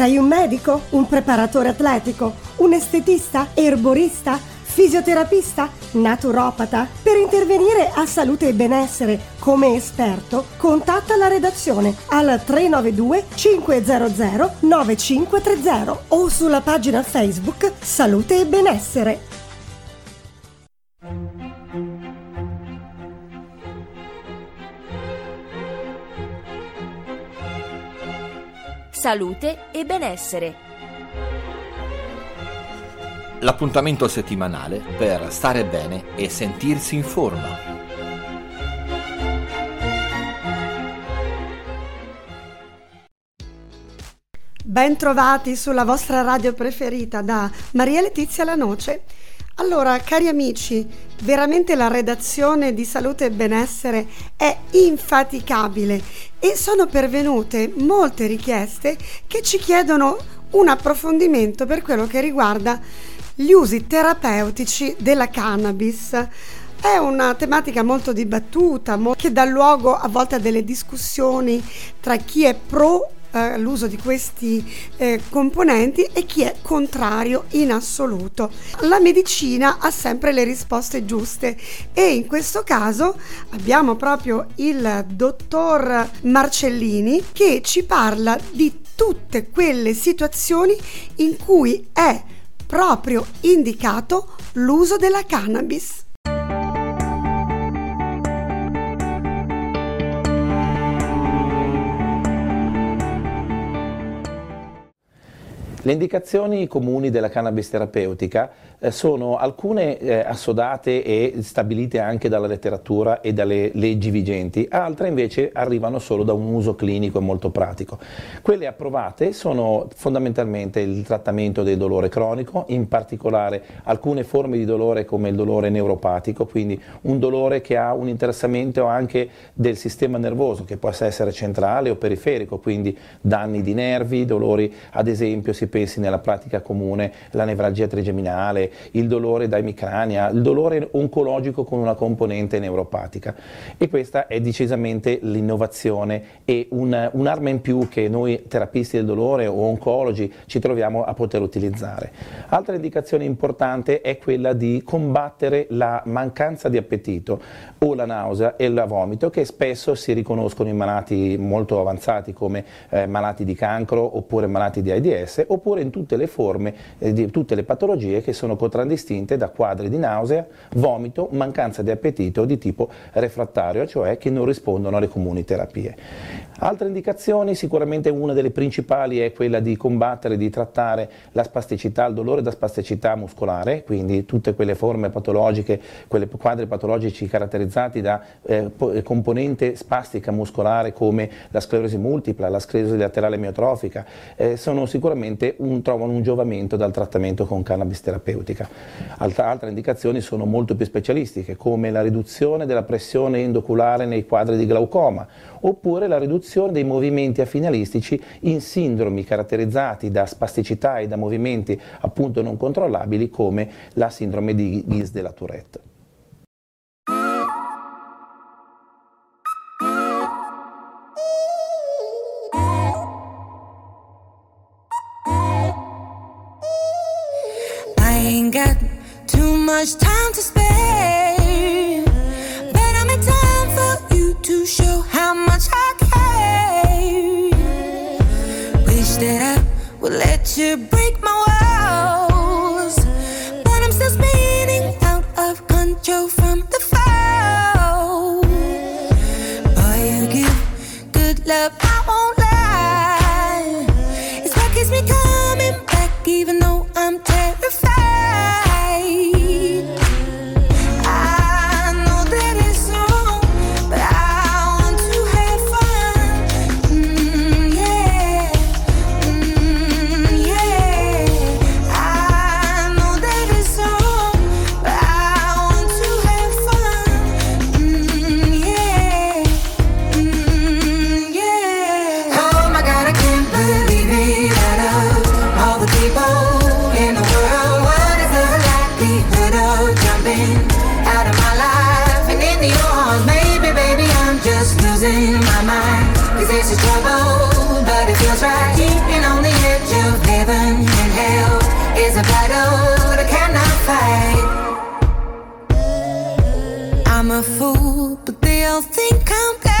Sei un medico? Un preparatore atletico? Un estetista? Erborista? Fisioterapista? Naturopata? Per intervenire a salute e benessere come esperto, contatta la redazione al 392 500 9530 o sulla pagina Facebook Salute e Benessere. Salute e benessere. L'appuntamento settimanale per stare bene e sentirsi in forma. Bentrovati sulla vostra radio preferita da Maria Letizia Lanoce. Allora, cari amici, veramente la redazione di Salute e Benessere è infaticabile e sono pervenute molte richieste che ci chiedono un approfondimento per quello che riguarda gli usi terapeutici della cannabis. È una tematica molto dibattuta, che dà luogo a volte a delle discussioni tra chi è pro eh, l'uso di questi eh, componenti e chi è contrario in assoluto. La medicina ha sempre le risposte giuste e in questo caso abbiamo proprio il dottor Marcellini che ci parla di tutte quelle situazioni in cui è proprio indicato l'uso della cannabis. Le indicazioni comuni della cannabis terapeutica eh, sono alcune eh, assodate e stabilite anche dalla letteratura e dalle leggi vigenti, altre invece arrivano solo da un uso clinico e molto pratico. Quelle approvate sono fondamentalmente il trattamento del dolore cronico, in particolare alcune forme di dolore come il dolore neuropatico, quindi un dolore che ha un interessamento anche del sistema nervoso che può essere centrale o periferico, quindi danni di nervi, dolori ad esempio si pensi nella pratica comune, la nevralgia trigeminale, il dolore da emicrania, il dolore oncologico con una componente neuropatica. E questa è decisamente l'innovazione e un, un'arma in più che noi terapisti del dolore o oncologi ci troviamo a poter utilizzare. Altra indicazione importante è quella di combattere la mancanza di appetito o la nausea e il vomito che spesso si riconoscono in malati molto avanzati come eh, malati di cancro oppure malati di AIDS oppure in tutte le forme eh, di tutte le patologie che sono contraddistinte da quadri di nausea, vomito, mancanza di appetito di tipo refrattario, cioè che non rispondono alle comuni terapie. Altre indicazioni, sicuramente una delle principali è quella di combattere, di trattare la spasticità, il dolore da spasticità muscolare, quindi tutte quelle forme patologiche, quelle quadri patologici caratterizzati da eh, componente spastica muscolare come la sclerosi multipla, la sclerosi laterale miotrofica, eh, sono sicuramente un, trovano un giovamento dal trattamento con cannabis terapeutica. Altra, altre indicazioni sono molto più specialistiche, come la riduzione della pressione endoculare nei quadri di glaucoma, oppure la riduzione dei movimenti affinalistici in sindromi caratterizzati da spasticità e da movimenti appunto non controllabili come la sindrome di Gis della Tourette. Much time think I'm kind.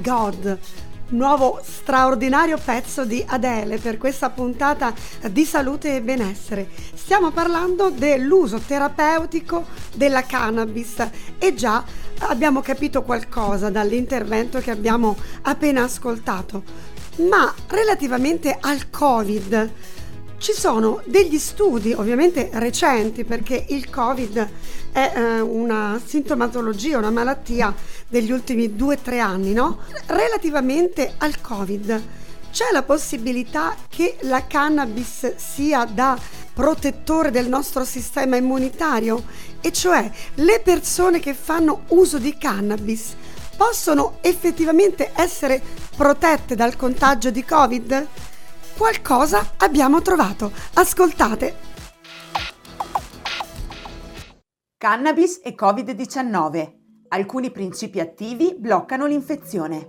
God, nuovo straordinario pezzo di Adele per questa puntata di salute e benessere. Stiamo parlando dell'uso terapeutico della cannabis e già abbiamo capito qualcosa dall'intervento che abbiamo appena ascoltato. Ma relativamente al Covid, ci sono degli studi, ovviamente recenti, perché il Covid è eh, una sintomatologia, una malattia degli ultimi due o tre anni, no? Relativamente al Covid, c'è la possibilità che la cannabis sia da protettore del nostro sistema immunitario? E cioè le persone che fanno uso di cannabis possono effettivamente essere protette dal contagio di Covid? Qualcosa abbiamo trovato. Ascoltate. Cannabis e Covid-19. Alcuni principi attivi bloccano l'infezione.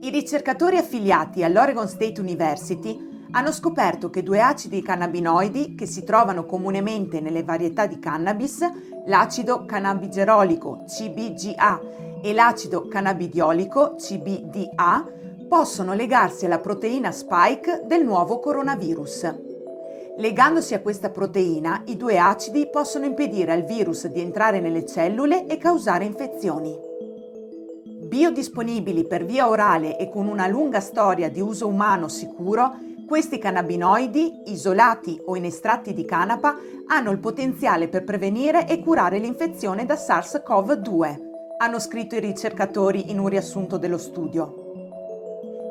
I ricercatori affiliati all'Oregon State University hanno scoperto che due acidi cannabinoidi che si trovano comunemente nelle varietà di cannabis, l'acido cannabigerolico CBGA e l'acido cannabidiolico CBDA, possono legarsi alla proteina spike del nuovo coronavirus. Legandosi a questa proteina, i due acidi possono impedire al virus di entrare nelle cellule e causare infezioni. Biodisponibili per via orale e con una lunga storia di uso umano sicuro, questi cannabinoidi, isolati o in estratti di canapa, hanno il potenziale per prevenire e curare l'infezione da SARS-CoV-2, hanno scritto i ricercatori in un riassunto dello studio.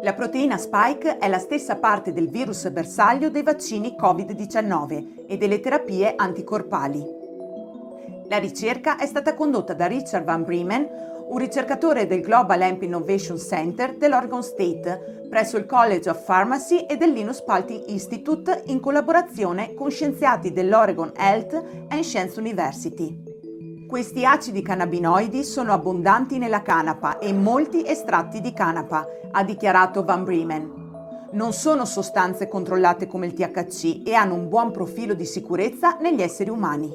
La proteina spike è la stessa parte del virus bersaglio dei vaccini Covid-19 e delle terapie anticorpali. La ricerca è stata condotta da Richard Van Bremen, un ricercatore del Global Hemp Innovation Center dell'Oregon State, presso il College of Pharmacy e del Linus Institute in collaborazione con scienziati dell'Oregon Health and Science University. Questi acidi cannabinoidi sono abbondanti nella canapa e in molti estratti di canapa, ha dichiarato Van Bremen. Non sono sostanze controllate come il THC e hanno un buon profilo di sicurezza negli esseri umani.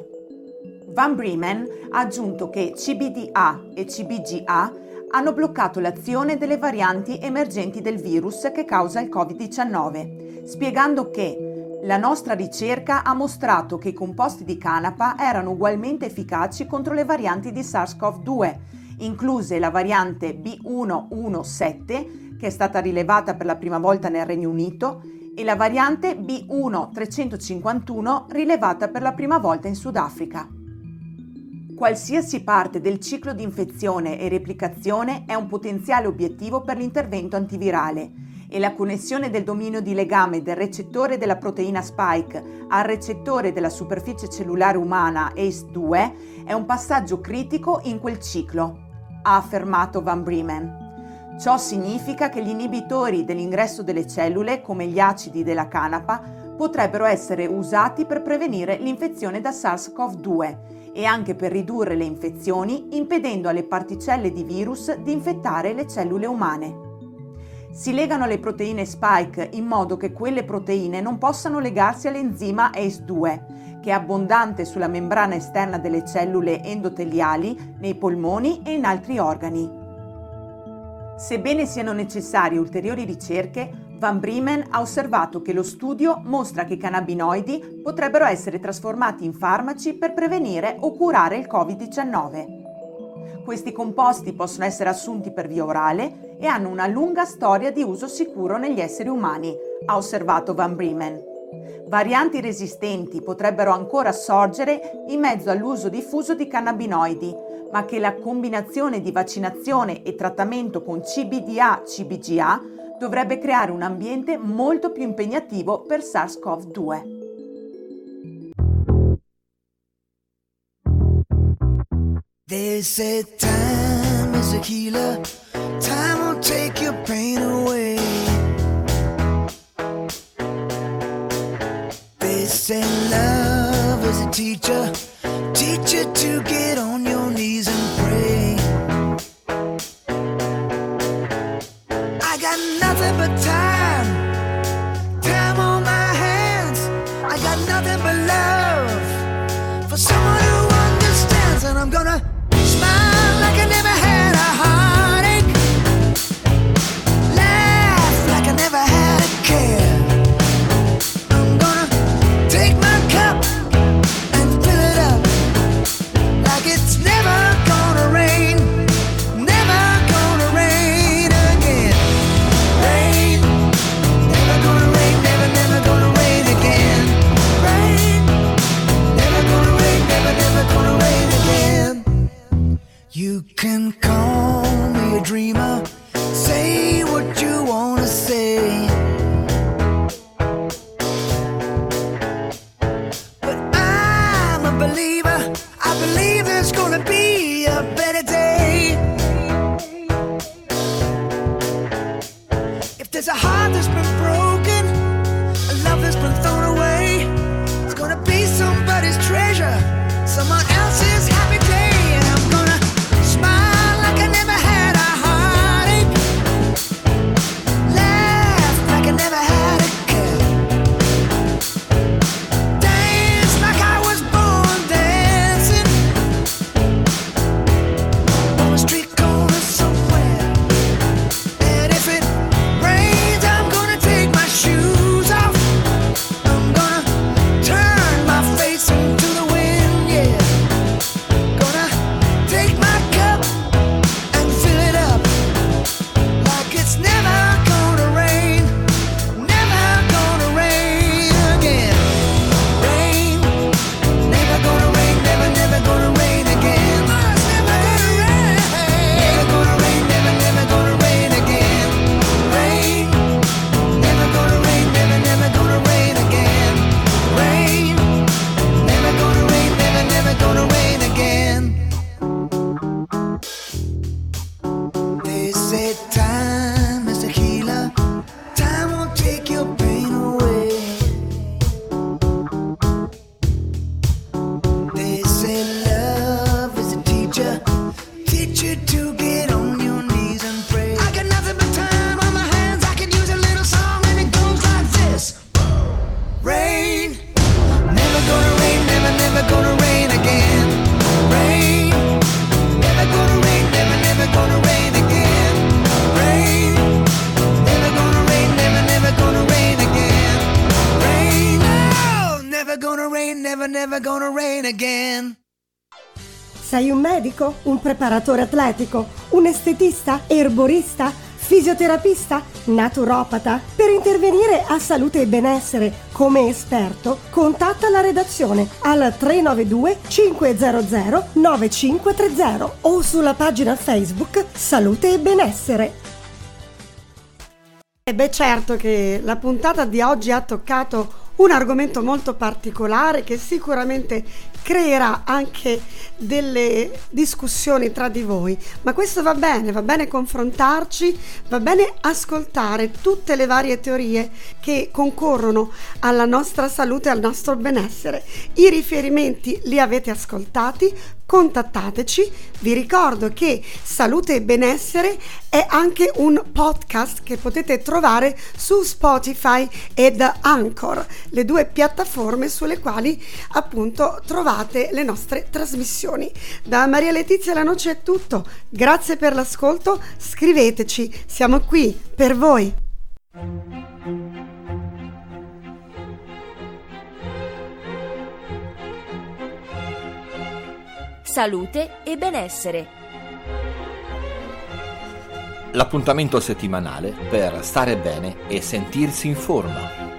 Van Bremen ha aggiunto che CBDA e CBGA hanno bloccato l'azione delle varianti emergenti del virus che causa il Covid-19, spiegando che la nostra ricerca ha mostrato che i composti di canapa erano ugualmente efficaci contro le varianti di SARS-CoV-2, incluse la variante B117 che è stata rilevata per la prima volta nel Regno Unito, e la variante B1351 rilevata per la prima volta in Sudafrica. Qualsiasi parte del ciclo di infezione e replicazione è un potenziale obiettivo per l'intervento antivirale e la connessione del dominio di legame del recettore della proteina spike al recettore della superficie cellulare umana ACE2 è un passaggio critico in quel ciclo, ha affermato Van Bremen. Ciò significa che gli inibitori dell'ingresso delle cellule, come gli acidi della canapa, potrebbero essere usati per prevenire l'infezione da SARS-CoV-2 e anche per ridurre le infezioni, impedendo alle particelle di virus di infettare le cellule umane. Si legano alle proteine spike in modo che quelle proteine non possano legarsi all'enzima ACE2, che è abbondante sulla membrana esterna delle cellule endoteliali, nei polmoni e in altri organi. Sebbene siano necessarie ulteriori ricerche, Van Bremen ha osservato che lo studio mostra che i cannabinoidi potrebbero essere trasformati in farmaci per prevenire o curare il Covid-19. Questi composti possono essere assunti per via orale e hanno una lunga storia di uso sicuro negli esseri umani, ha osservato Van Bremen. Varianti resistenti potrebbero ancora sorgere in mezzo all'uso diffuso di cannabinoidi, ma che la combinazione di vaccinazione e trattamento con CBDA-CBGA dovrebbe creare un ambiente molto più impegnativo per SARS-CoV-2. They said time is a healer, time will take your pain away. They say love is a teacher, yeah. Never, never gonna rain again. Sei un medico? Un preparatore atletico? Un estetista? Erborista? Fisioterapista? Naturopata? Per intervenire a salute e benessere come esperto, contatta la redazione al 392 500 9530 o sulla pagina Facebook Salute e Benessere. E beh certo che la puntata di oggi ha toccato un argomento molto particolare che sicuramente creerà anche delle discussioni tra di voi, ma questo va bene, va bene confrontarci, va bene ascoltare tutte le varie teorie che concorrono alla nostra salute e al nostro benessere. I riferimenti li avete ascoltati, contattateci. Vi ricordo che Salute e Benessere è anche un podcast che potete trovare su Spotify ed Anchor, le due piattaforme sulle quali appunto trovate le nostre trasmissioni. Da Maria Letizia La Noce è tutto. Grazie per l'ascolto, scriveteci, siamo qui per voi. Salute e benessere. L'appuntamento settimanale per stare bene e sentirsi in forma.